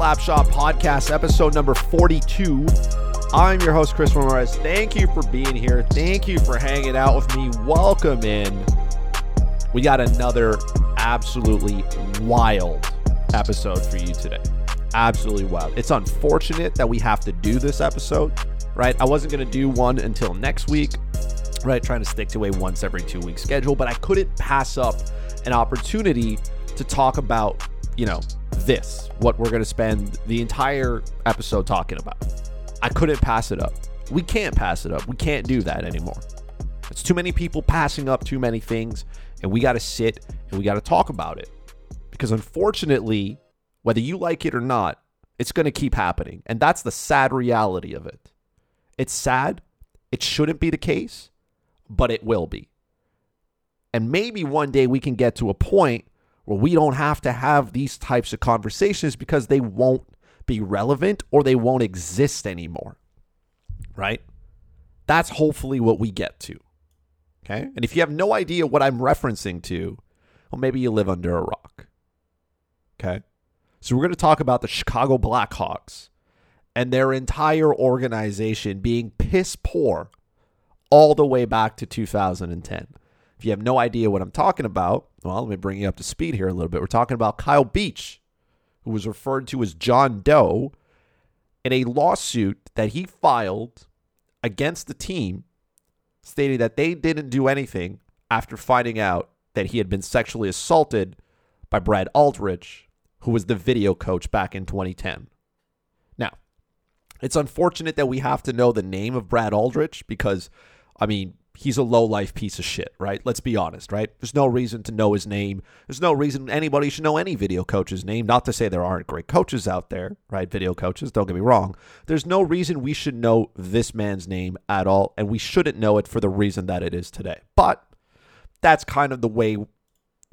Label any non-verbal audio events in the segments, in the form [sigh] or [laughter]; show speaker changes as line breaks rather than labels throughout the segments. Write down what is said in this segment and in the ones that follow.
Slapshot Podcast, episode number 42. I'm your host, Chris Ramirez. Thank you for being here. Thank you for hanging out with me. Welcome in. We got another absolutely wild episode for you today. Absolutely wild. It's unfortunate that we have to do this episode, right? I wasn't going to do one until next week, right? Trying to stick to a once every two week schedule, but I couldn't pass up an opportunity to talk about, you know, this, what we're going to spend the entire episode talking about. I couldn't pass it up. We can't pass it up. We can't do that anymore. It's too many people passing up too many things, and we got to sit and we got to talk about it. Because unfortunately, whether you like it or not, it's going to keep happening. And that's the sad reality of it. It's sad. It shouldn't be the case, but it will be. And maybe one day we can get to a point where we don't have to have these types of conversations because they won't be relevant or they won't exist anymore. Right? That's hopefully what we get to. Okay? And if you have no idea what I'm referencing to, well, maybe you live under a rock. Okay? So we're going to talk about the Chicago Blackhawks and their entire organization being piss poor all the way back to 2010. If you have no idea what I'm talking about, well, let me bring you up to speed here a little bit. We're talking about Kyle Beach, who was referred to as John Doe, in a lawsuit that he filed against the team, stating that they didn't do anything after finding out that he had been sexually assaulted by Brad Aldrich, who was the video coach back in 2010. Now, it's unfortunate that we have to know the name of Brad Aldrich because, I mean, he's a low life piece of shit, right? Let's be honest, right? There's no reason to know his name. There's no reason anybody should know any video coach's name. Not to say there aren't great coaches out there, right? Video coaches, don't get me wrong. There's no reason we should know this man's name at all, and we shouldn't know it for the reason that it is today. But that's kind of the way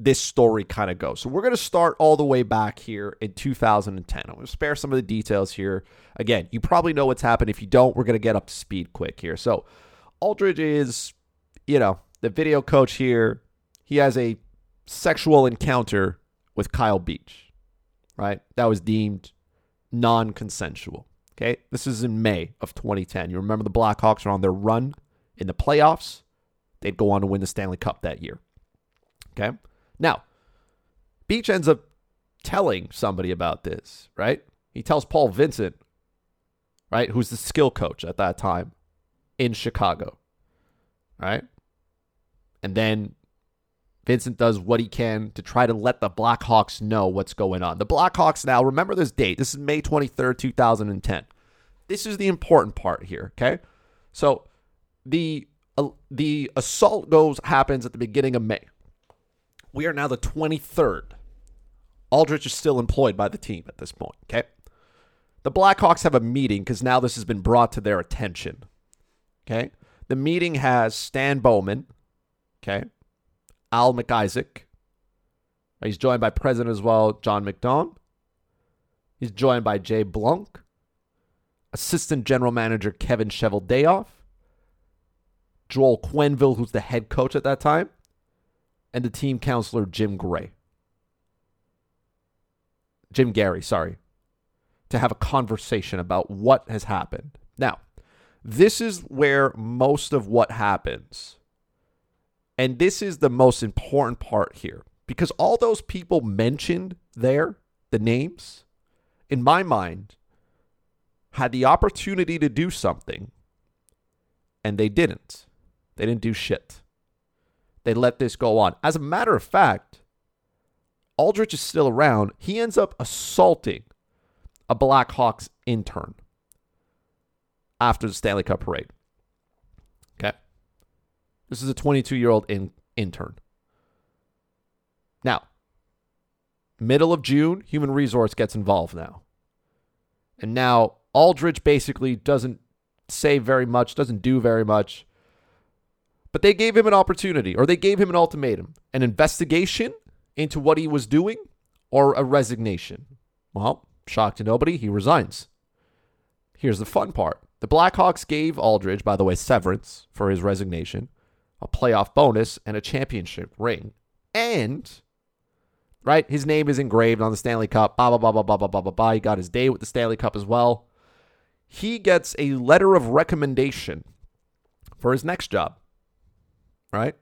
this story kind of goes. So we're going to start all the way back here in 2010. I'm going to spare some of the details here. Again, you probably know what's happened. If you don't, we're going to get up to speed quick here. So Aldrich is you know, the video coach here, he has a sexual encounter with Kyle Beach, right? That was deemed non consensual. Okay. This is in May of 2010. You remember the Blackhawks are on their run in the playoffs. They'd go on to win the Stanley Cup that year. Okay. Now, Beach ends up telling somebody about this, right? He tells Paul Vincent, right, who's the skill coach at that time in Chicago, right? And then Vincent does what he can to try to let the Blackhawks know what's going on. The Blackhawks now, remember this date. This is May 23rd, 2010. This is the important part here, okay? So the uh, the assault goes happens at the beginning of May. We are now the 23rd. Aldrich is still employed by the team at this point, okay? The Blackhawks have a meeting because now this has been brought to their attention. Okay? The meeting has Stan Bowman, Okay. Al McIsaac. He's joined by President as well, John McDonough. He's joined by Jay Blunk, Assistant General Manager Kevin Cheveldayoff, Joel Quenneville, who's the head coach at that time, and the team counselor Jim Gray. Jim Gary, sorry, to have a conversation about what has happened. Now, this is where most of what happens and this is the most important part here because all those people mentioned there, the names, in my mind, had the opportunity to do something and they didn't. They didn't do shit. They let this go on. As a matter of fact, Aldrich is still around. He ends up assaulting a Blackhawks intern after the Stanley Cup parade. This is a 22 year old in, intern. Now, middle of June, Human Resource gets involved now. And now Aldrich basically doesn't say very much, doesn't do very much. But they gave him an opportunity or they gave him an ultimatum an investigation into what he was doing or a resignation. Well, shock to nobody, he resigns. Here's the fun part the Blackhawks gave Aldrich, by the way, severance for his resignation a playoff bonus, and a championship ring. And right? His name is engraved on the Stanley Cup, blah, blah, blah, blah, blah, blah, blah, blah. He got his day with the Stanley Cup as well. He gets a letter of recommendation for his next job, right?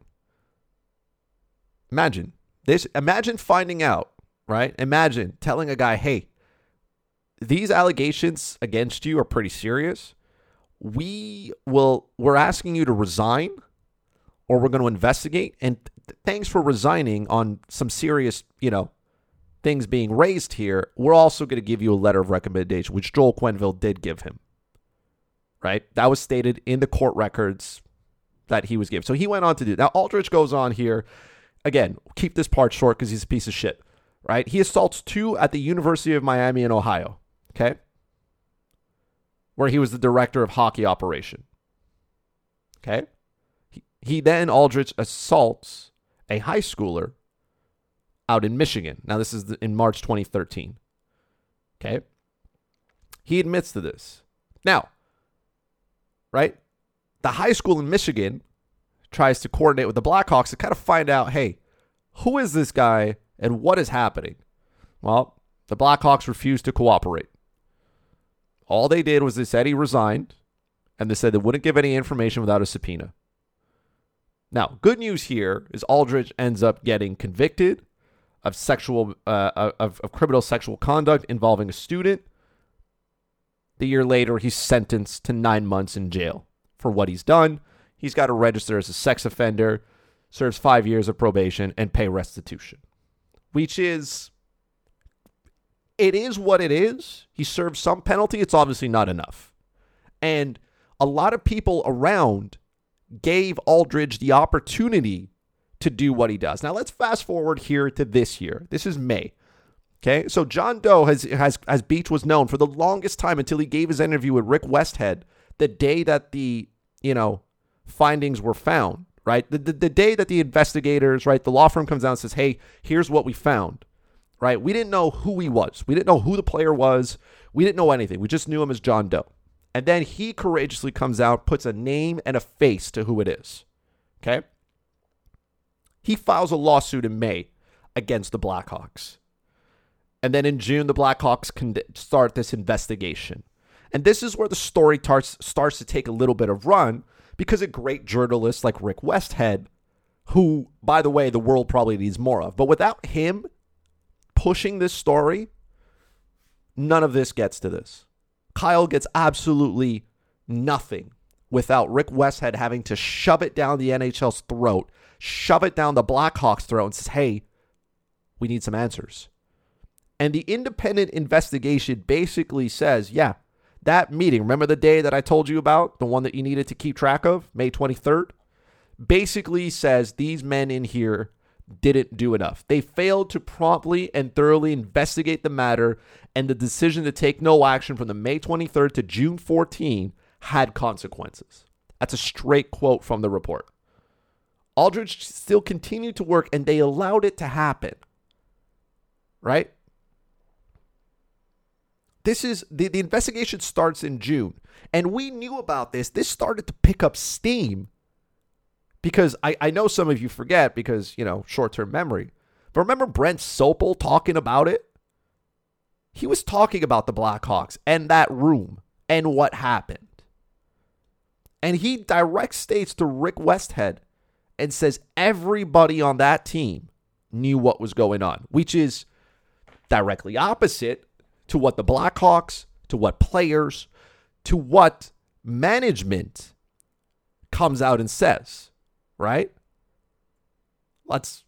Imagine this. Imagine finding out, right? Imagine telling a guy, hey, these allegations against you are pretty serious. We will, we're asking you to resign or we're going to investigate. And th- thanks for resigning on some serious, you know, things being raised here. We're also going to give you a letter of recommendation, which Joel Quenneville did give him. Right? That was stated in the court records that he was given. So he went on to do. Now Aldridge goes on here. Again, keep this part short because he's a piece of shit. Right? He assaults two at the University of Miami in Ohio. Okay. Where he was the director of hockey operation. Okay. He then, Aldrich assaults a high schooler out in Michigan. Now, this is in March 2013. Okay. He admits to this. Now, right? The high school in Michigan tries to coordinate with the Blackhawks to kind of find out hey, who is this guy and what is happening? Well, the Blackhawks refused to cooperate. All they did was they said he resigned and they said they wouldn't give any information without a subpoena. Now, good news here is Aldridge ends up getting convicted of sexual uh, of, of criminal sexual conduct involving a student. The year later, he's sentenced to nine months in jail for what he's done. He's got to register as a sex offender, serves five years of probation, and pay restitution, which is it is what it is. He serves some penalty. It's obviously not enough. And a lot of people around gave Aldridge the opportunity to do what he does. Now let's fast forward here to this year. This is May. Okay, so John Doe has has as Beach was known for the longest time until he gave his interview with Rick Westhead the day that the you know findings were found. Right, the, the the day that the investigators, right, the law firm comes out and says, "Hey, here's what we found." Right, we didn't know who he was. We didn't know who the player was. We didn't know anything. We just knew him as John Doe. And then he courageously comes out, puts a name and a face to who it is. Okay? He files a lawsuit in May against the Blackhawks. And then in June, the Blackhawks can start this investigation. And this is where the story starts, starts to take a little bit of run because a great journalist like Rick Westhead, who, by the way, the world probably needs more of, but without him pushing this story, none of this gets to this. Kyle gets absolutely nothing without Rick Westhead having to shove it down the NHL's throat, shove it down the Blackhawks' throat, and says, hey, we need some answers. And the independent investigation basically says, yeah, that meeting, remember the day that I told you about, the one that you needed to keep track of, May 23rd? Basically says these men in here didn't do enough. They failed to promptly and thoroughly investigate the matter, and the decision to take no action from the May 23rd to June 14 had consequences. That's a straight quote from the report. Aldridge still continued to work, and they allowed it to happen. Right? This is the, the investigation starts in June, and we knew about this. This started to pick up steam because I, I know some of you forget because, you know, short term memory. But remember Brent Sopel talking about it? He was talking about the Blackhawks and that room and what happened. And he direct states to Rick Westhead and says everybody on that team knew what was going on, which is directly opposite to what the Blackhawks, to what players, to what management comes out and says right? Let's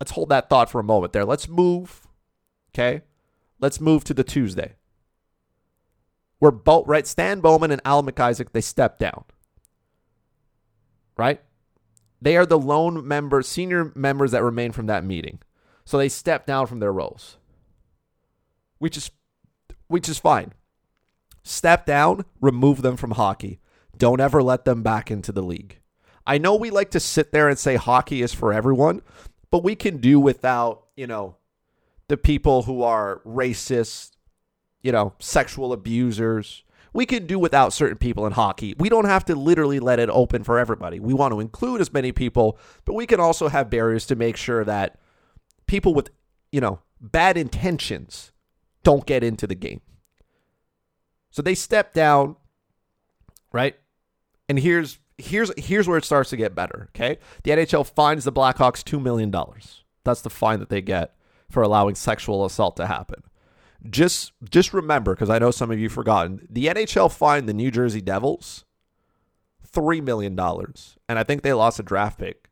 let's hold that thought for a moment there. Let's move. Okay? Let's move to the Tuesday. Where both right, Stan Bowman and Al McIsaac, they step down. Right? They are the lone members, senior members that remain from that meeting. So they step down from their roles. Which is which is fine. Step down, remove them from hockey. Don't ever let them back into the league. I know we like to sit there and say hockey is for everyone, but we can do without, you know, the people who are racist, you know, sexual abusers. We can do without certain people in hockey. We don't have to literally let it open for everybody. We want to include as many people, but we can also have barriers to make sure that people with you know, bad intentions don't get into the game. So they step down, right? And here's here's here's where it starts to get better, okay? The NHL fines the Blackhawks 2 million dollars. That's the fine that they get for allowing sexual assault to happen. Just just remember because I know some of you forgotten. The NHL fined the New Jersey Devils 3 million dollars and I think they lost a draft pick.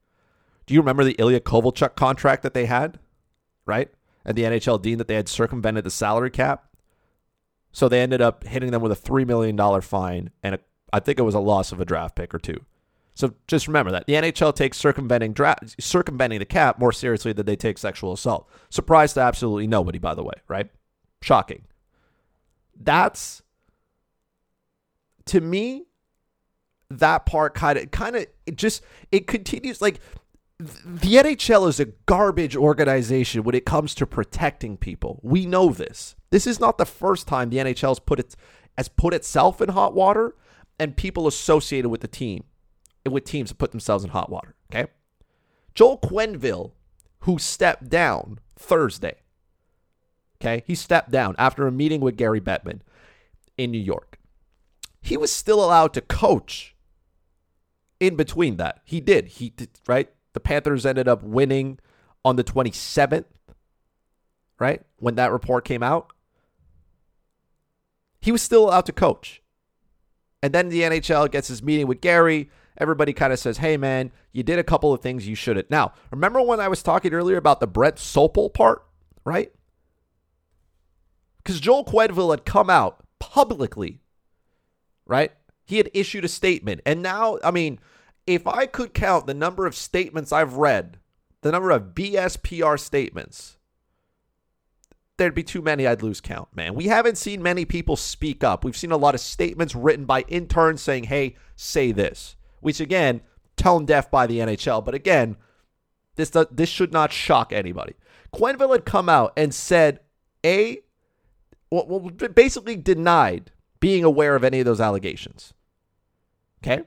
Do you remember the Ilya Kovalchuk contract that they had? Right? And the NHL deemed that they had circumvented the salary cap. So they ended up hitting them with a $3 million fine, and a, I think it was a loss of a draft pick or two. So just remember that. The NHL takes circumventing, dra- circumventing the cap more seriously than they take sexual assault. Surprise to absolutely nobody, by the way, right? Shocking. That's, to me, that part kind of, kind of, it just, it continues, like, the NHL is a garbage organization when it comes to protecting people. We know this. This is not the first time the NHL has put it has put itself in hot water and people associated with the team with teams have put themselves in hot water. Okay. Joel Quenneville, who stepped down Thursday. Okay, he stepped down after a meeting with Gary Bettman in New York. He was still allowed to coach in between that. He did. He did, right? The Panthers ended up winning on the 27th, right? When that report came out. He was still allowed to coach. And then the NHL gets his meeting with Gary. Everybody kind of says, hey, man, you did a couple of things you shouldn't. Now, remember when I was talking earlier about the Brett Sopel part, right? Because Joel Quenneville had come out publicly, right? He had issued a statement. And now, I mean, if I could count the number of statements I've read, the number of BSPR statements, there'd be too many, I'd lose count, man. We haven't seen many people speak up. We've seen a lot of statements written by interns saying, hey, say this, which again, tone deaf by the NHL. But again, this, this should not shock anybody. Quenneville had come out and said, A, well, basically denied being aware of any of those allegations. Okay?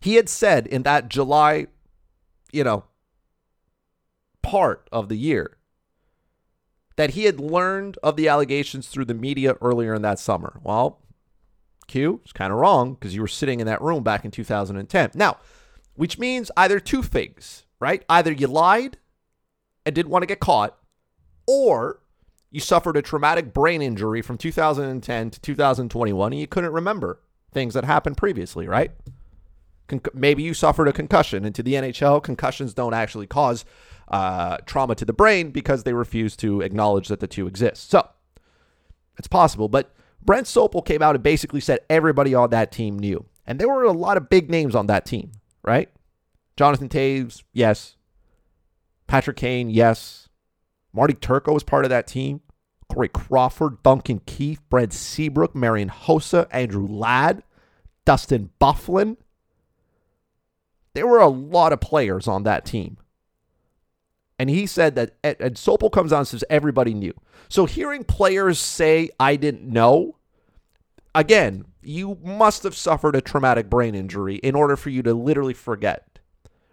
He had said in that July, you know, part of the year that he had learned of the allegations through the media earlier in that summer. Well, Q is kind of wrong because you were sitting in that room back in 2010. Now, which means either two things, right? Either you lied and didn't want to get caught, or you suffered a traumatic brain injury from 2010 to 2021 and you couldn't remember things that happened previously, right? Con- maybe you suffered a concussion. And to the NHL, concussions don't actually cause uh, trauma to the brain because they refuse to acknowledge that the two exist. So it's possible. But Brent Sopel came out and basically said everybody on that team knew. And there were a lot of big names on that team, right? Jonathan Toews, yes. Patrick Kane, yes. Marty Turco was part of that team. Corey Crawford, Duncan Keith, Brad Seabrook, Marian Hossa, Andrew Ladd, Dustin Byfuglien there were a lot of players on that team. And he said that, and Sopel comes on and says everybody knew. So hearing players say, I didn't know, again, you must have suffered a traumatic brain injury in order for you to literally forget,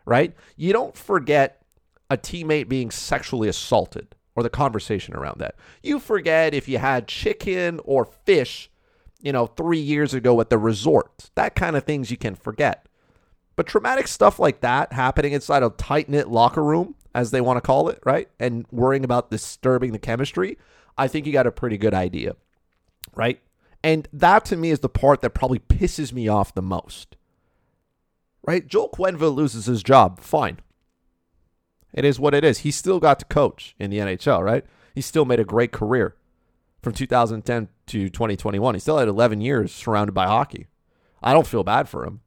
right? You don't forget a teammate being sexually assaulted or the conversation around that. You forget if you had chicken or fish, you know, three years ago at the resort. That kind of things you can forget. But traumatic stuff like that happening inside a tight knit locker room, as they want to call it, right? And worrying about disturbing the chemistry, I think you got a pretty good idea, right? And that to me is the part that probably pisses me off the most, right? Joel Quenneville loses his job. Fine. It is what it is. He still got to coach in the NHL, right? He still made a great career from 2010 to 2021. He still had 11 years surrounded by hockey. I don't feel bad for him.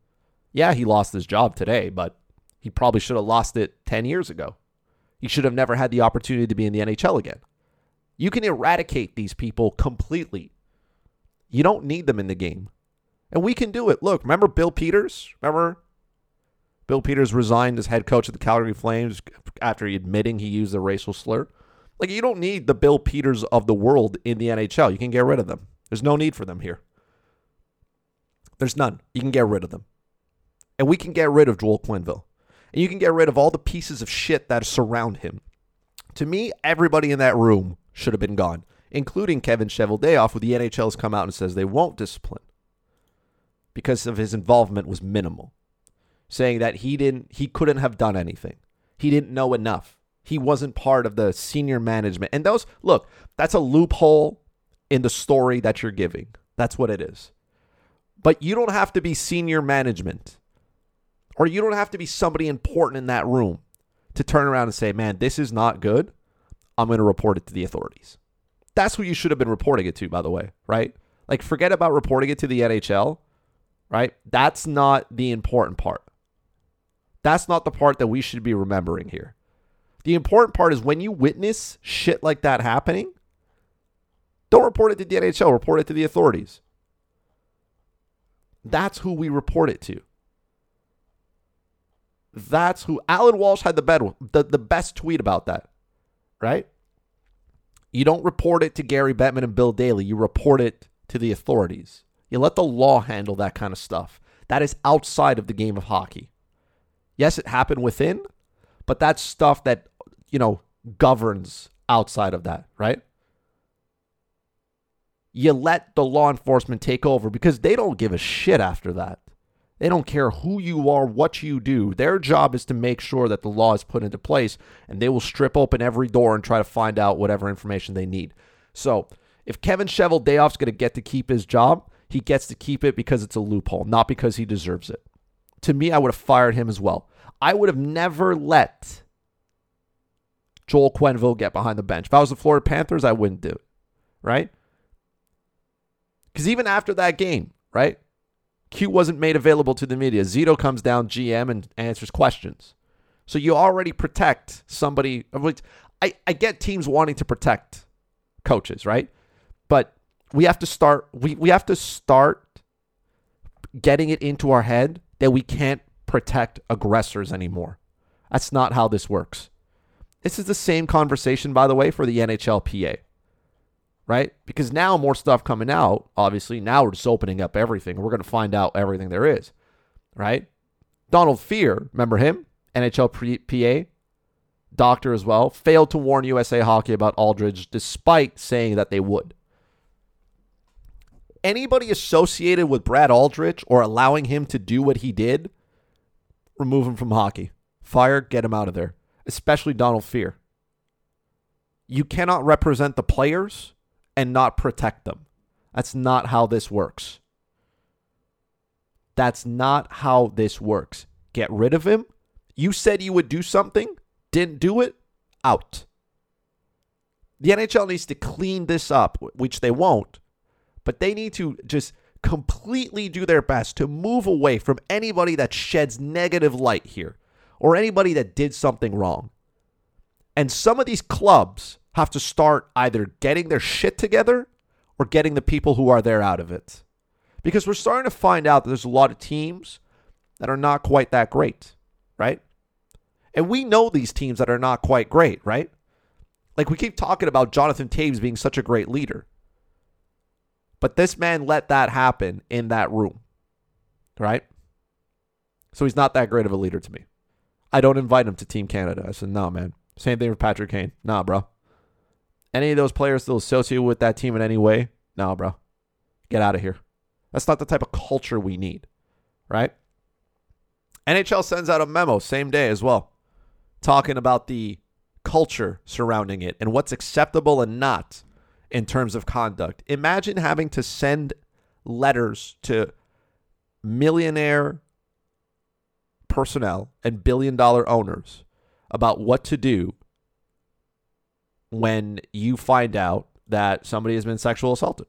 Yeah, he lost his job today, but he probably should have lost it 10 years ago. He should have never had the opportunity to be in the NHL again. You can eradicate these people completely. You don't need them in the game. And we can do it. Look, remember Bill Peters? Remember Bill Peters resigned as head coach of the Calgary Flames after admitting he used a racial slur? Like, you don't need the Bill Peters of the world in the NHL. You can get rid of them. There's no need for them here. There's none. You can get rid of them. And we can get rid of Joel Quenneville. And you can get rid of all the pieces of shit that surround him. To me, everybody in that room should have been gone, including Kevin Cheveldayoff, who the NHL has come out and says they won't discipline because of his involvement was minimal, saying that he didn't he couldn't have done anything. He didn't know enough. He wasn't part of the senior management. And those look, that's a loophole in the story that you're giving. That's what it is. But you don't have to be senior management or you don't have to be somebody important in that room to turn around and say, man, this is not good. I'm going to report it to the authorities. That's who you should have been reporting it to, by the way, right? Like, forget about reporting it to the NHL, right? That's not the important part. That's not the part that we should be remembering here. The important part is when you witness shit like that happening, don't report it to the NHL, report it to the authorities. That's who we report it to. That's who Alan Walsh had the, bed, the, the best tweet about that, right? You don't report it to Gary Bettman and Bill Daly. You report it to the authorities. You let the law handle that kind of stuff. That is outside of the game of hockey. Yes, it happened within, but that's stuff that, you know, governs outside of that, right? You let the law enforcement take over because they don't give a shit after that. They don't care who you are, what you do. Their job is to make sure that the law is put into place, and they will strip open every door and try to find out whatever information they need. So, if Kevin Cheveldayoff's going to get to keep his job, he gets to keep it because it's a loophole, not because he deserves it. To me, I would have fired him as well. I would have never let Joel Quenneville get behind the bench. If I was the Florida Panthers, I wouldn't do it, right? Because even after that game, right? Q wasn't made available to the media. Zito comes down GM and answers questions. So you already protect somebody. I, I get teams wanting to protect coaches, right? But we have to start we, we have to start getting it into our head that we can't protect aggressors anymore. That's not how this works. This is the same conversation, by the way, for the NHLPA right? Because now more stuff coming out, obviously. Now we're just opening up everything. We're going to find out everything there is, right? Donald Fehr, remember him? NHL PA, doctor as well, failed to warn USA Hockey about Aldridge despite saying that they would. Anybody associated with Brad Aldrich or allowing him to do what he did, remove him from hockey. Fire, get him out of there, especially Donald Fehr. You cannot represent the players and not protect them. That's not how this works. That's not how this works. Get rid of him. You said you would do something, didn't do it, out. The NHL needs to clean this up, which they won't, but they need to just completely do their best to move away from anybody that sheds negative light here or anybody that did something wrong. And some of these clubs have to start either getting their shit together or getting the people who are there out of it. Because we're starting to find out that there's a lot of teams that are not quite that great, right? And we know these teams that are not quite great, right? Like we keep talking about Jonathan Toews being such a great leader. But this man let that happen in that room, right? So he's not that great of a leader to me. I don't invite him to Team Canada. I said, no, man. Same thing with Patrick Kane. Nah, bro. Any of those players still associated with that team in any way? No, bro. Get out of here. That's not the type of culture we need, right? NHL sends out a memo same day as well, talking about the culture surrounding it and what's acceptable and not in terms of conduct. Imagine having to send letters to millionaire personnel and billion dollar owners about what to do when you find out that somebody has been sexual assaulted.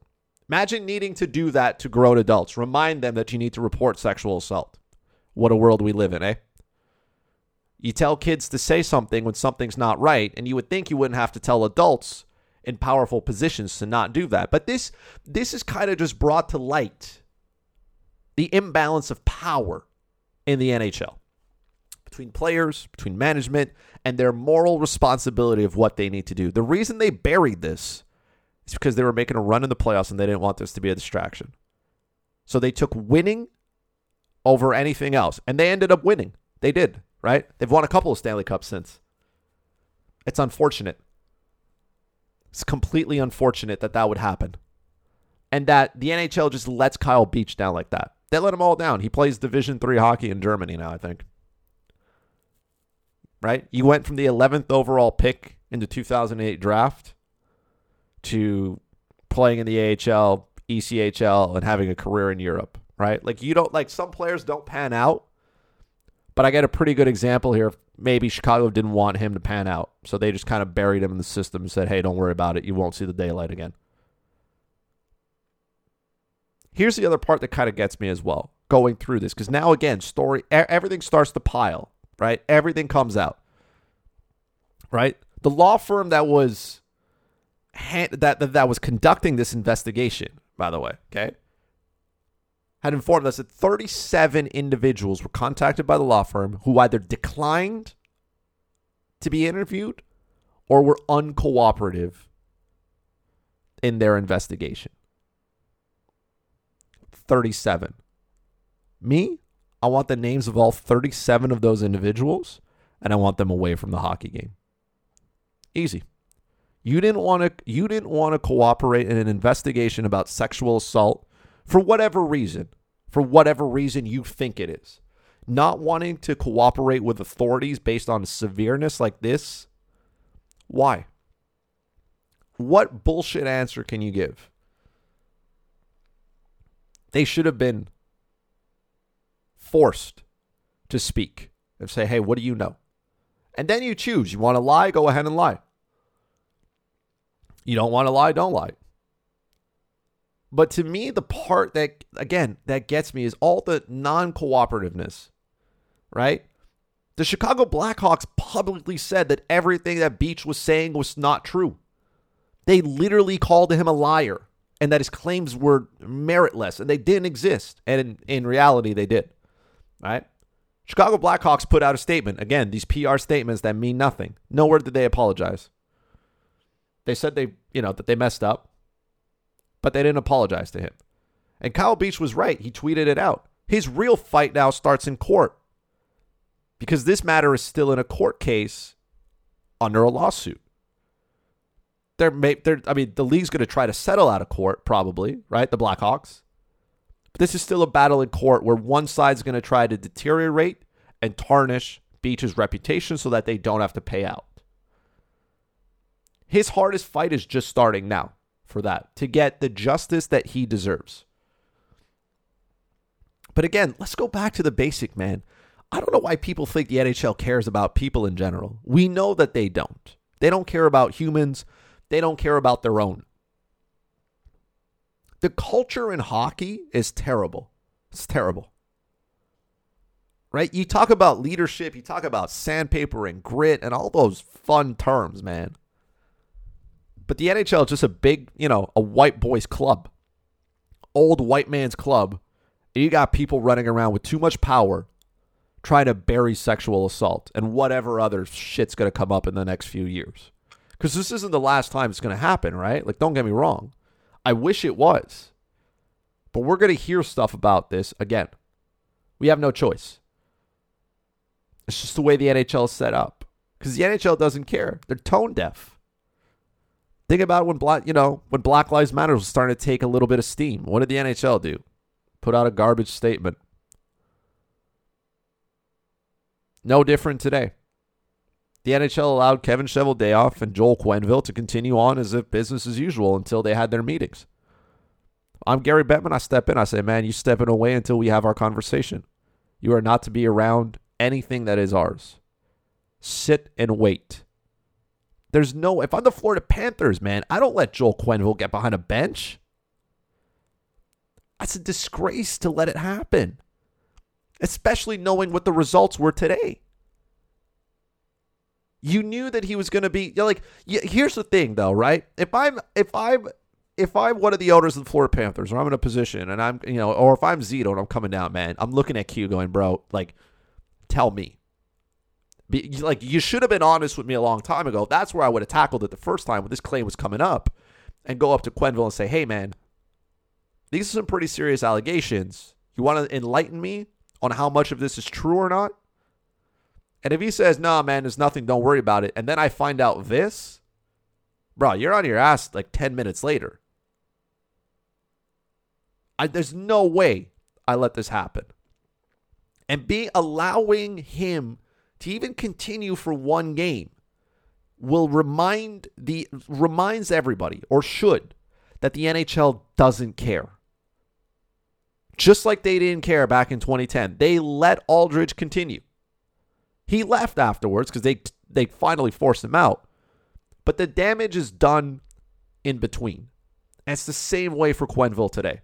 Imagine needing to do that to grown adults. Remind them that you need to report sexual assault. What a world we live in, eh? You tell kids to say something when something's not right, and you would think you wouldn't have to tell adults in powerful positions to not do that. But this this is kind of just brought to light the imbalance of power in the NHL between players, between management, and their moral responsibility of what they need to do. The reason they buried this is because they were making a run in the playoffs and they didn't want this to be a distraction. So they took winning over anything else, and they ended up winning. They did, right? They've won a couple of Stanley Cups since. It's unfortunate. It's completely unfortunate that that would happen. And that the NHL just lets Kyle Beach down like that. They let him all down. He plays Division 3 hockey in Germany now, I think. Right? You went from the 11th overall pick in the 2008 draft to playing in the AHL, ECHL and having a career in Europe, right? Like you don't like some players don't pan out, but I get a pretty good example here. Maybe Chicago didn't want him to pan out, so they just kind of buried him in the system and said, "Hey, don't worry about it. You won't see the daylight again." Here's the other part that kind of gets me as well going through this because now again, story everything starts to pile, right? Everything comes out, right? The law firm that was that, that that was conducting this investigation by the way, okay, had informed us that 37 individuals were contacted by the law firm who either declined to be interviewed or were uncooperative in their investigation. 37. Me, I want the names of all 37 of those individuals and I want them away from the hockey game. Easy. You didn't want to you didn't want to cooperate in an investigation about sexual assault for whatever reason. For whatever reason you think it is. Not wanting to cooperate with authorities based on severeness like this. Why? What bullshit answer can you give? They should have been forced to speak and say, hey, what do you know? And then you choose. You want to lie? Go ahead and lie. You don't want to lie, don't lie. But to me, the part that, again, that gets me is all the non cooperativeness, right? The Chicago Blackhawks publicly said that everything that Beach was saying was not true. They literally called him a liar and that his claims were meritless and they didn't exist. And in, in reality, they did, right? Chicago Blackhawks put out a statement. Again, these PR statements that mean nothing. Nowhere did they apologize. They said they, you know, that they messed up, but they didn't apologize to him. And Kyle Beach was right. He tweeted it out. His real fight now starts in court because this matter is still in a court case under a lawsuit. They're, they're I mean, the league's going to try to settle out of court, probably, right? The Blackhawks. But this is still a battle in court where one side's going to try to deteriorate and tarnish Beach's reputation so that they don't have to pay out. His hardest fight is just starting now for that to get the justice that he deserves. But again, let's go back to the basic, man. I don't know why people think the NHL cares about people in general. We know that they don't. They don't care about humans, they don't care about their own. The culture in hockey is terrible. It's terrible. Right? You talk about leadership, you talk about sandpaper and grit and all those fun terms, man. But the NHL is just a big, you know, a white boys club, old white man's club. And you got people running around with too much power trying to bury sexual assault and whatever other shit's going to come up in the next few years. Because this isn't the last time it's going to happen, right? Like, don't get me wrong. I wish it was. But we're going to hear stuff about this again. We have no choice. It's just the way the NHL is set up. Because the NHL doesn't care. They're tone deaf. Think about when black, you know, when Black Lives Matter was starting to take a little bit of steam. What did the NHL do? Put out a garbage statement. No different today. The NHL allowed Kevin Cheveldayoff and Joel Quenneville to continue on as if business as usual until they had their meetings. I'm Gary Bettman. I step in. I say, man, you stepping away until we have our conversation. You are not to be around anything that is ours. Sit and wait. There's no, if I'm the Florida Panthers, man, I don't let Joel Quenneville get behind a bench. That's a disgrace to let it happen, especially knowing what the results were today. You knew that he was going to be like. Here's the thing, though, right? If I'm, if I'm, if I'm one of the owners of the Florida Panthers, or I'm in a position, and I'm, you know, or if I'm Zito and I'm coming down, man, I'm looking at Q, going, bro, like, tell me, be, like you should have been honest with me a long time ago. That's where I would have tackled it the first time when this claim was coming up, and go up to Quenneville and say, "Hey, man, these are some pretty serious allegations. You want to enlighten me on how much of this is true or not?" And if he says, "No, nah, man, there's nothing. Don't worry about it," and then I find out this, bro, you're on your ass like 10 minutes later. I, there's no way I let this happen. And be allowing him to even continue for one game will remind the reminds everybody or should that the NHL doesn't care. Just like they didn't care back in 2010. They let Aldridge continue. He left afterwards because they they finally forced him out. But the damage is done in between. And it's the same way for Quenneville today.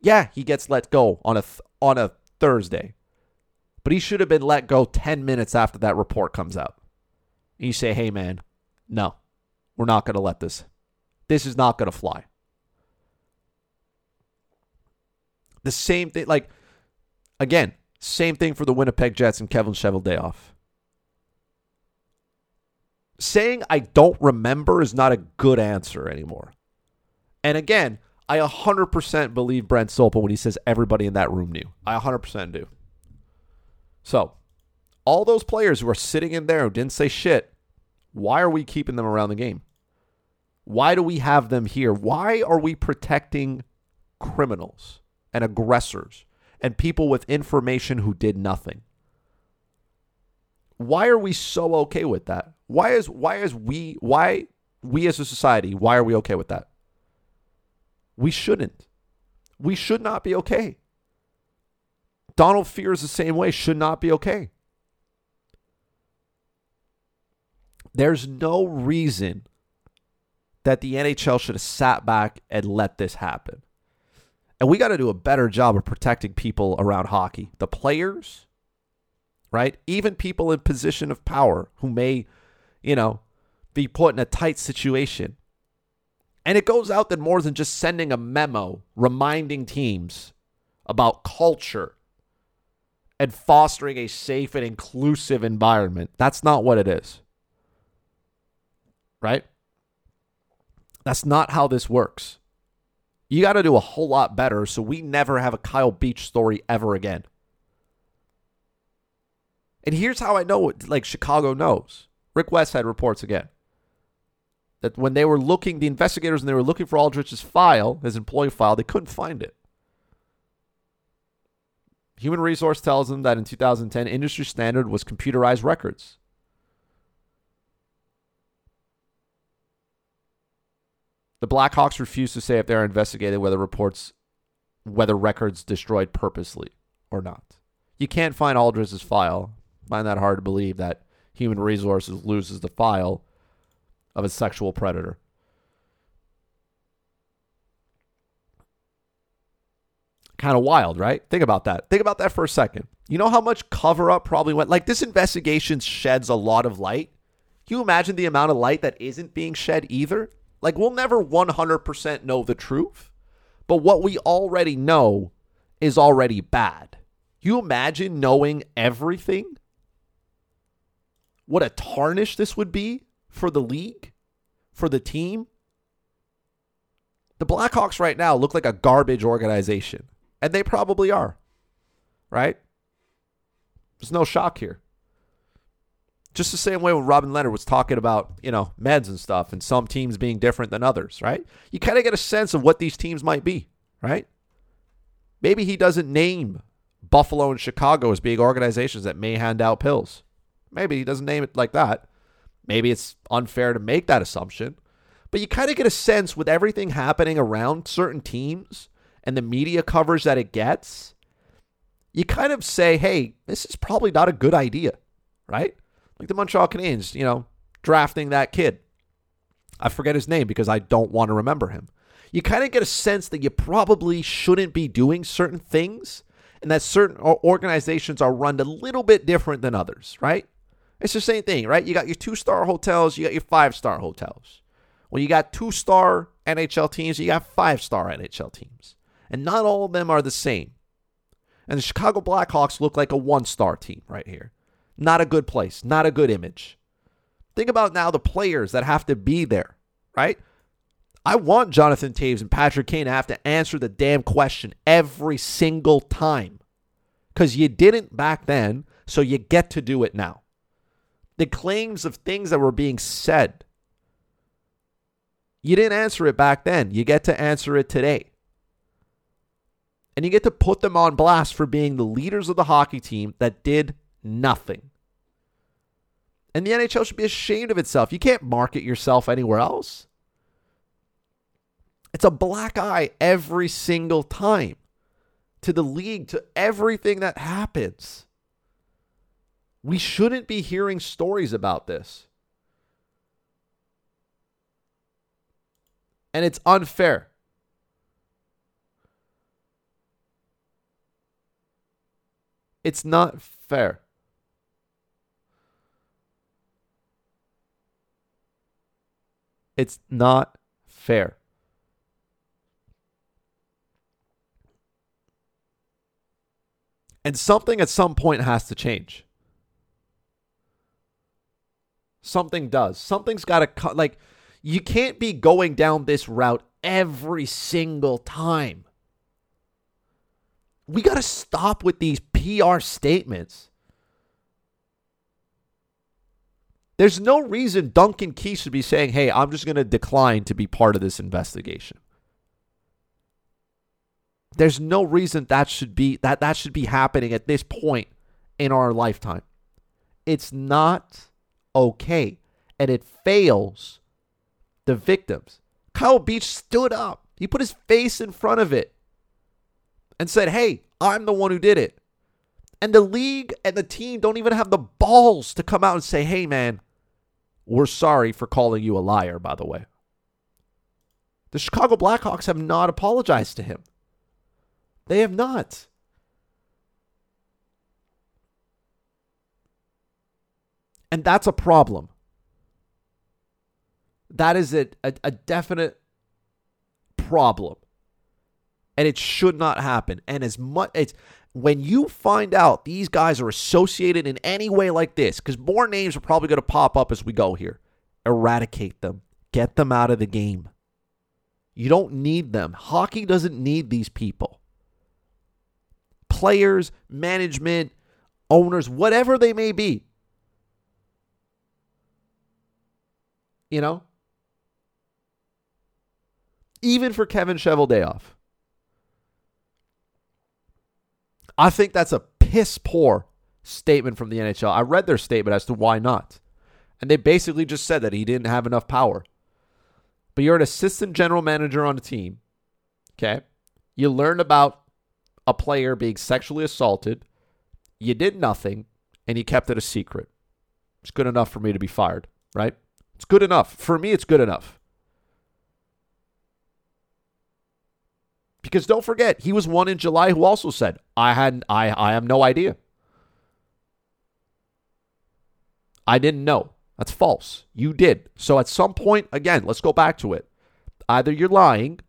Yeah, he gets let go on a th- on a Thursday. But he should have been let go 10 minutes after that report comes out. And you say, "Hey man, no. We're not going to let this. This is not going to fly." The same thing like again, same thing for the Winnipeg Jets and Kevin Cheveldayoff. Saying I don't remember is not a good answer anymore. And again, I 100% believe Brent Sopel when he says everybody in that room knew. I 100% do. So, all those players who are sitting in there who didn't say shit, why are we keeping them around the game? Why do we have them here? Why are we protecting criminals and aggressors and people with information who did nothing? Why are we so okay with that? Why is why is we why we as a society, why are we okay with that? We shouldn't. We should not be okay. Donald Fehr's the same way should not be okay. There's no reason that the NHL should have sat back and let this happen. And we got to do a better job of protecting people around hockey. The players, right? Even people in position of power who may, you know, be put in a tight situation. And it goes out that more than just sending a memo reminding teams about culture and fostering a safe and inclusive environment. That's not what it is. Right? That's not how this works. You got to do a whole lot better so we never have a Kyle Beach story ever again. And here's how I know it, like Chicago knows. Rick Westhead reports again that when they were looking, the investigators, and they were looking for Aldrich's file, his employee file, they couldn't find it. Human Resource tells them that in 2010, industry standard was computerized records. The Blackhawks refuse to say if they're investigated whether reports, whether records destroyed purposely or not. You can't find Aldridge's file. Find that hard to believe that Human Resources loses the file of a sexual predator. Kind of wild, right? Think about that. Think about that for a second. You know how much cover up probably went? Like, this investigation sheds a lot of light. Can you imagine the amount of light that isn't being shed either? Like, we'll never 100% know the truth, but what we already know is already bad. You imagine knowing everything? What a tarnish this would be for the league, for the team. The Blackhawks right now look like a garbage organization, and they probably are, right? There's no shock here. Just the same way when Robin Leonard was talking about, you know, meds and stuff and some teams being different than others, right? You kind of get a sense of what these teams might be, right? Maybe he doesn't name Buffalo and Chicago as being organizations that may hand out pills. Maybe he doesn't name it like that. Maybe it's unfair to make that assumption. But you kind of get a sense with everything happening around certain teams and the media coverage that it gets, you kind of say, hey, this is probably not a good idea, right? Like the Montreal Canadiens, you know, drafting that kid. I forget his name because I don't want to remember him. You kind of get a sense that you probably shouldn't be doing certain things and that certain organizations are run a little bit different than others, right? It's the same thing, right? You got your two star hotels, you got your five star hotels. Well, you got two star NHL teams, you got five star NHL teams. And not all of them are the same. And the Chicago Blackhawks look like a one star team right here. Not a good place, not a good image. Think about now the players that have to be there, right? I want Jonathan Toews and Patrick Kane to have to answer the damn question every single time. Because you didn't back then, so you get to do it now. The claims of things that were being said You didn't answer it back then. You get to answer it today. And you get to put them on blast for being the leaders of the hockey team that did nothing. And the NHL should be ashamed of itself. You can't market yourself anywhere else. It's a black eye every single time to the league, to everything that happens. We shouldn't be hearing stories about this. And it's unfair. It's not fair. It's not fair. And something at some point has to change. Something does. Something's got to cut. Like, you can't be going down this route every single time. We got to stop with these PR statements. There's no reason Duncan Keith should be saying, hey, I'm just going to decline to be part of this investigation. There's no reason that should be that that should be happening at this point in our lifetime. It's not okay and it fails the victims. Kyle Beach stood up. He put his face in front of it and said, "Hey, I'm the one who did it." And the league and the team don't even have the balls to come out and say, hey, man, we're sorry for calling you a liar, by the way. The Chicago Blackhawks have not apologized to him. They have not. And that's a problem. That is a, a, a definite problem. And it should not happen. And as much it's when you find out these guys are associated in any way like this, because more names are probably going to pop up as we go here, eradicate them, get them out of the game. You don't need them. Hockey doesn't need these people. Players, management, owners, whatever they may be. You know? Even for Kevin Cheveldayoff. I think that's a piss poor statement from the NHL. I read their statement as to why not. And they basically just said that he didn't have enough power. But you're an assistant general manager on a team. Okay. You learn about a player being sexually assaulted. You did nothing and you kept it a secret. It's good enough for me to be fired, right? It's good enough. For me, it's good enough. Because don't forget, he was one in July who also said, I had I I have no idea. I didn't know. That's false. You did. So at some point, again, let's go back to it. Either you're lying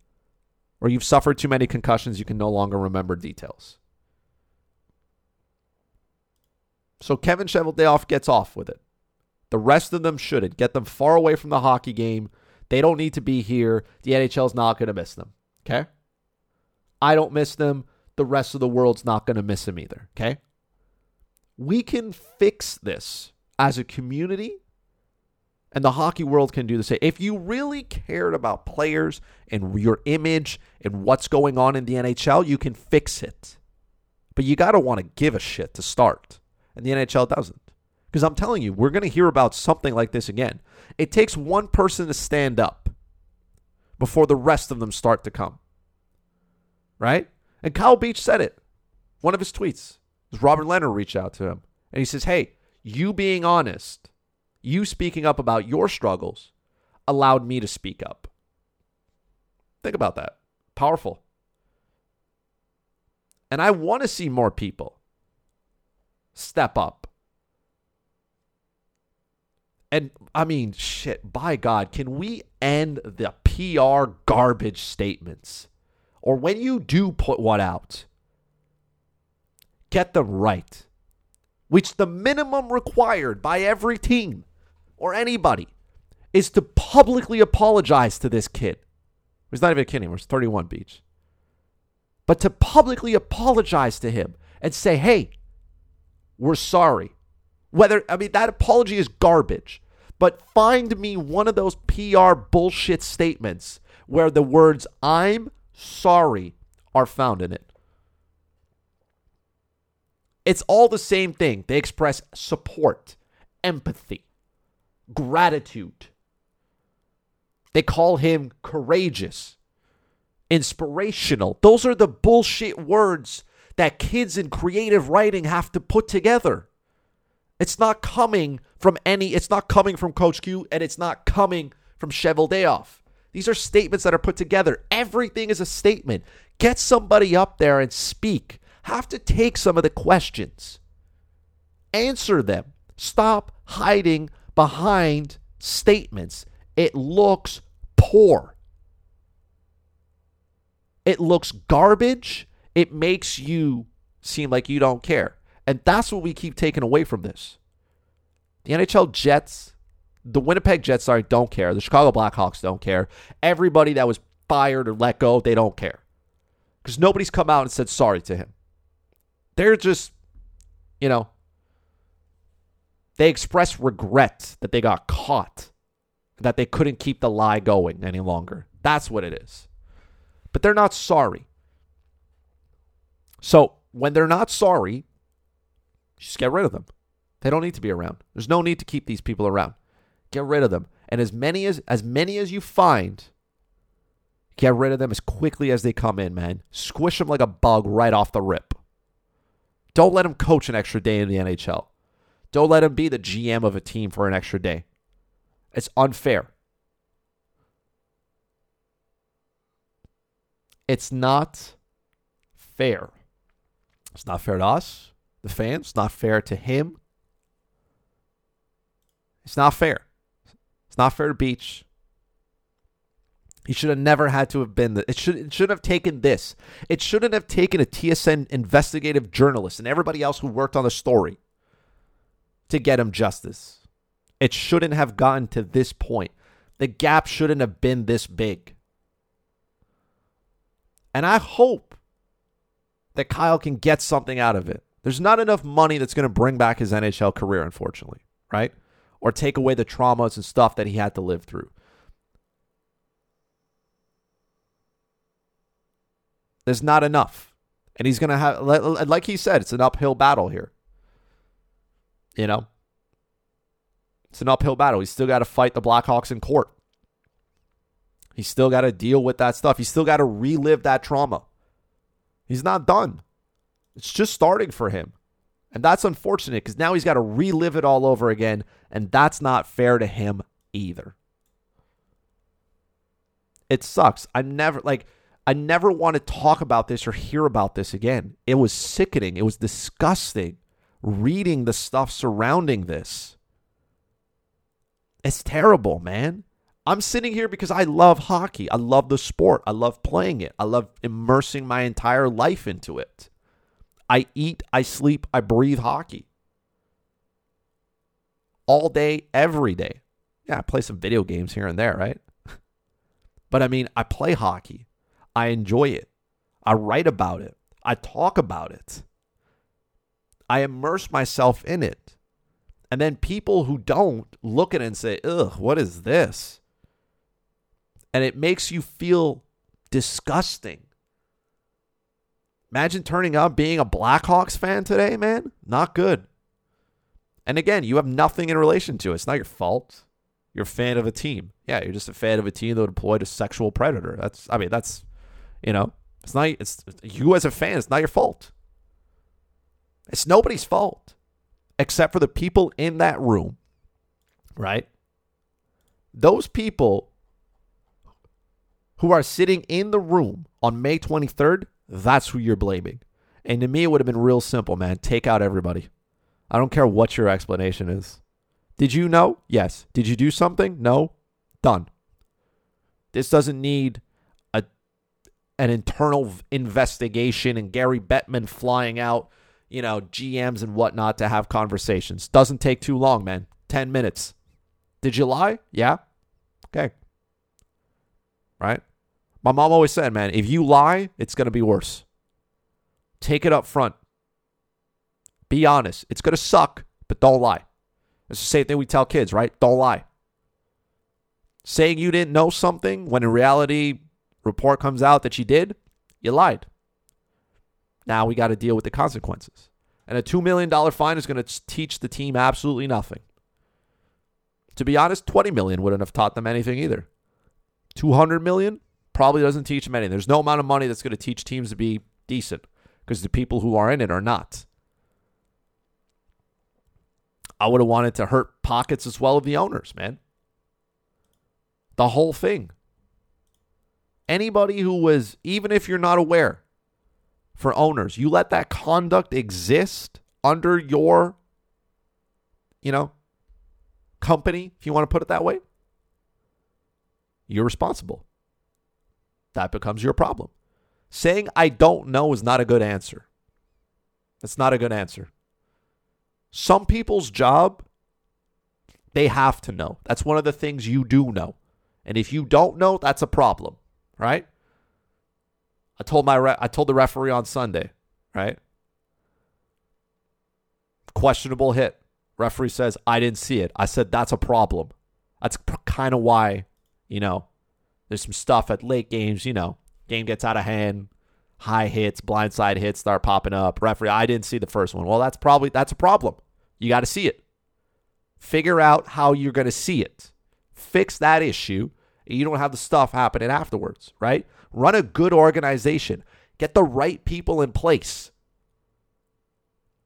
or you've suffered too many concussions, you can no longer remember details. So Kevin Cheveldayoff gets off with it. The rest of them shouldn't. Get them far away from the hockey game. They don't need to be here. The NHL's not going to miss them. Okay? I don't miss them. The rest of the world's not going to miss them either. Okay. We can fix this as a community, and the hockey world can do the same. If you really cared about players and your image and what's going on in the NHL, you can fix it. But you got to want to give a shit to start. And the NHL doesn't. Because I'm telling you, we're going to hear about something like this again. It takes one person to stand up before the rest of them start to come right? And Kyle Beach said it. One of his tweets was Robert Leonard reached out to him and he says, Hey, you being honest, you speaking up about your struggles allowed me to speak up. Think about that. Powerful. And I want to see more people step up. And I mean, shit, by God, can we end the PR garbage statements? Or when you do put one out, get them right. Which the minimum required by every team or anybody is to publicly apologize to this kid. He's not even a kid anymore, he's 31 Beach. But to publicly apologize to him and say, hey, we're sorry. Whether, I mean, that apology is garbage. But find me one of those PR bullshit statements where the words I'm sorry are found in it. It's all the same thing. They express support, empathy, gratitude. They call him courageous, inspirational. Those are the bullshit words that kids in creative writing have to put together. It's not coming from any, it's not coming from Coach Q, and it's not coming from Cheveldayoff. These are statements that are put together. Everything is a statement. Get somebody up there and speak. Have to take some of the questions. Answer them. Stop hiding behind statements. It looks poor. It looks garbage. It makes you seem like you don't care. And that's what we keep taking away from this. The NHL Jets, the Winnipeg Jets, sorry, don't care. The Chicago Blackhawks don't care. Everybody that was fired or let go, they don't care. Because nobody's come out and said sorry to him. They're just, you know, they express regret that they got caught, that they couldn't keep the lie going any longer. That's what it is. But they're not sorry. So when they're not sorry, just get rid of them. They don't need to be around. There's no need to keep these people around. Get rid of them. And as many as as many as you find, get rid of them as quickly as they come in, man. Squish them like a bug right off the rip. Don't let him coach an extra day in the NHL. Don't let him be the GM of a team for an extra day. It's unfair. It's not fair. It's not fair to us, the fans. It's not fair to him. It's not fair. It's not fair to Beach. He should have never had to have been. The, it should. It should have taken this. It shouldn't have taken a TSN investigative journalist and everybody else who worked on the story to get him justice. It shouldn't have gotten to this point. The gap shouldn't have been this big. And I hope that Kyle can get something out of it. There's not enough money that's going to bring back his NHL career, unfortunately, right? Or take away the traumas and stuff that he had to live through. There's not enough. And he's going to have, like he said, it's an uphill battle here. You know? It's an uphill battle. He's still got to fight the Blackhawks in court. He's still got to deal with that stuff. He's still got to relive that trauma. He's not done. It's just starting for him. And that's unfortunate because now he's got to relive it all over again. And that's not fair to him either. It sucks. I never, like, I never want to talk about this or hear about this again. It was sickening. It was disgusting reading the stuff surrounding this. It's terrible, man. I'm sitting here because I love hockey. I love the sport. I love playing it. I love immersing my entire life into it. I eat, I sleep, I breathe hockey. All day, every day. Yeah, I play some video games here and there, right? [laughs] but I mean, I play hockey. I enjoy it. I write about it. I talk about it. I immerse myself in it. And then people who don't look at it and say, ugh, what is this? And it makes you feel disgusting. Imagine turning up being a Blackhawks fan today, man. Not good. And again, you have nothing in relation to it. It's not your fault. You're a fan of a team. Yeah, you're just a fan of a team that employed a sexual predator. That's, I mean, that's, you know, it's not, it's, you as a fan, it's not your fault. It's nobody's fault except for the people in that room, right? Those people who are sitting in the room on May 23rd, that's who you're blaming. And to me, it would have been real simple, man. Take out everybody. I don't care what your explanation is. Did you know? Yes. Did you do something? No. Done. This doesn't need a an internal investigation and Gary Bettman flying out you know, GMs and whatnot to have conversations. Doesn't take too long, man. 10 minutes. Did you lie? Yeah. Okay. Right? My mom always said, man, if you lie, it's going to be worse. Take it up front. Be honest. It's going to suck, but don't lie. It's the same thing we tell kids, right? Don't lie. Saying you didn't know something when in reality, report comes out that you did, you lied. Now we got to deal with the consequences. And a $2 million fine is going to teach the team absolutely nothing. To be honest, 20 million wouldn't have taught them anything either. 200 million probably doesn't teach them anything. There's no amount of money that's going to teach teams to be decent because the people who are in it are not. I would have wanted to hurt pockets as well of the owners, man. The whole thing. Anybody who was, even if you're not aware, for owners, you let that conduct exist under your, you know, company, if you want to put it that way, you're responsible. That becomes your problem. Saying I don't know is not a good answer. It's not a good answer. Some people's job, they have to know. That's one of the things you do know. And if you don't know, that's a problem, right? I told my re- I told the referee on Sunday, right? Questionable hit. Referee says I didn't see it. I said that's a problem. That's kind of why, you know, there's some stuff at late games, you know, game gets out of hand, high hits, blindside hits start popping up. Referee, I didn't see the first one. Well, that's probably that's a problem. You got to see it. Figure out how you're going to see it. Fix that issue. You don't have the stuff happening afterwards, right? Run a good organization. Get the right people in place.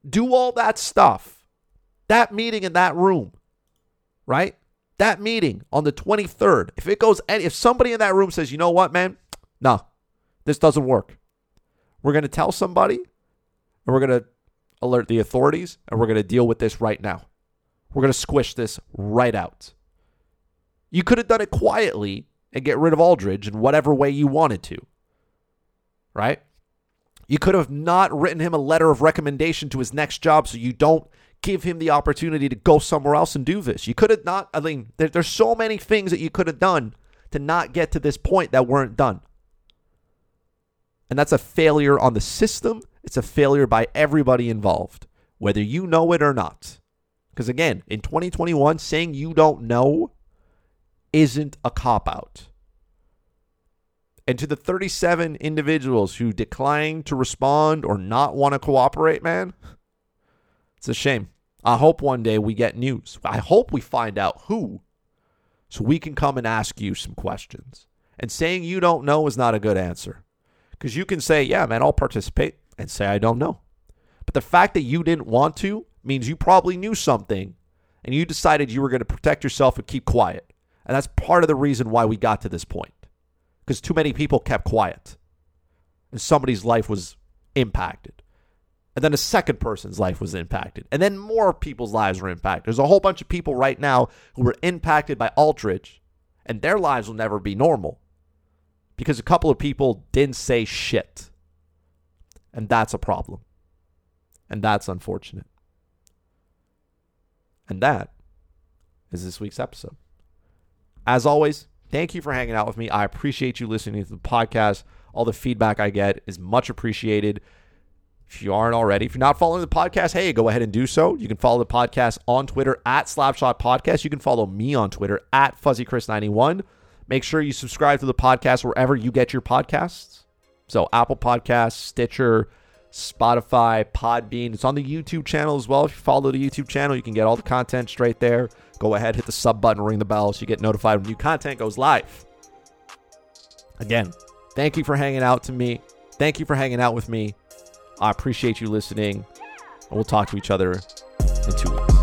Do all that stuff. That meeting in that room, right? That meeting on the 23rd. If it goes, if somebody in that room says, you know what, man? No, this doesn't work. We're going to tell somebody and we're going to alert the authorities, and we're going to deal with this right now. We're going to squish this right out. You could have done it quietly and get rid of Aldrich in whatever way you wanted to, right? You could have not written him a letter of recommendation to his next job so you don't give him the opportunity to go somewhere else and do this. You could have not, I mean, there, there's so many things that you could have done to not get to this point that weren't done. And that's a failure on the system it's a failure by everybody involved, whether you know it or not. Because again, in 2021, saying you don't know isn't a cop out. And to the 37 individuals who decline to respond or not want to cooperate, man, it's a shame. I hope one day we get news. I hope we find out who so we can come and ask you some questions. And saying you don't know is not a good answer. Because you can say, yeah, man, I'll participate and say, I don't know. But the fact that you didn't want to means you probably knew something and you decided you were going to protect yourself and keep quiet. And that's part of the reason why we got to this point. Because too many people kept quiet and somebody's life was impacted. And then a second person's life was impacted. And then more people's lives were impacted. There's a whole bunch of people right now who were impacted by Aldrich, and their lives will never be normal because a couple of people didn't say shit. And that's a problem. And that's unfortunate. And that is this week's episode. As always, thank you for hanging out with me. I appreciate you listening to the podcast. All the feedback I get is much appreciated. If you aren't already, if you're not following the podcast, hey, go ahead and do so. You can follow the podcast on Twitter at Slapshot Podcast. You can follow me on Twitter at FuzzyChris91. Make sure you subscribe to the podcast wherever you get your podcasts. So Apple Podcasts, Stitcher, Spotify, Podbean. It's on the YouTube channel as well. If you follow the YouTube channel, you can get all the content straight there. Go ahead, hit the sub button, ring the bell so you get notified when new content goes live. Again, thank you for hanging out to me. Thank you for hanging out with me. I appreciate you listening. And we'll talk to each other in two weeks.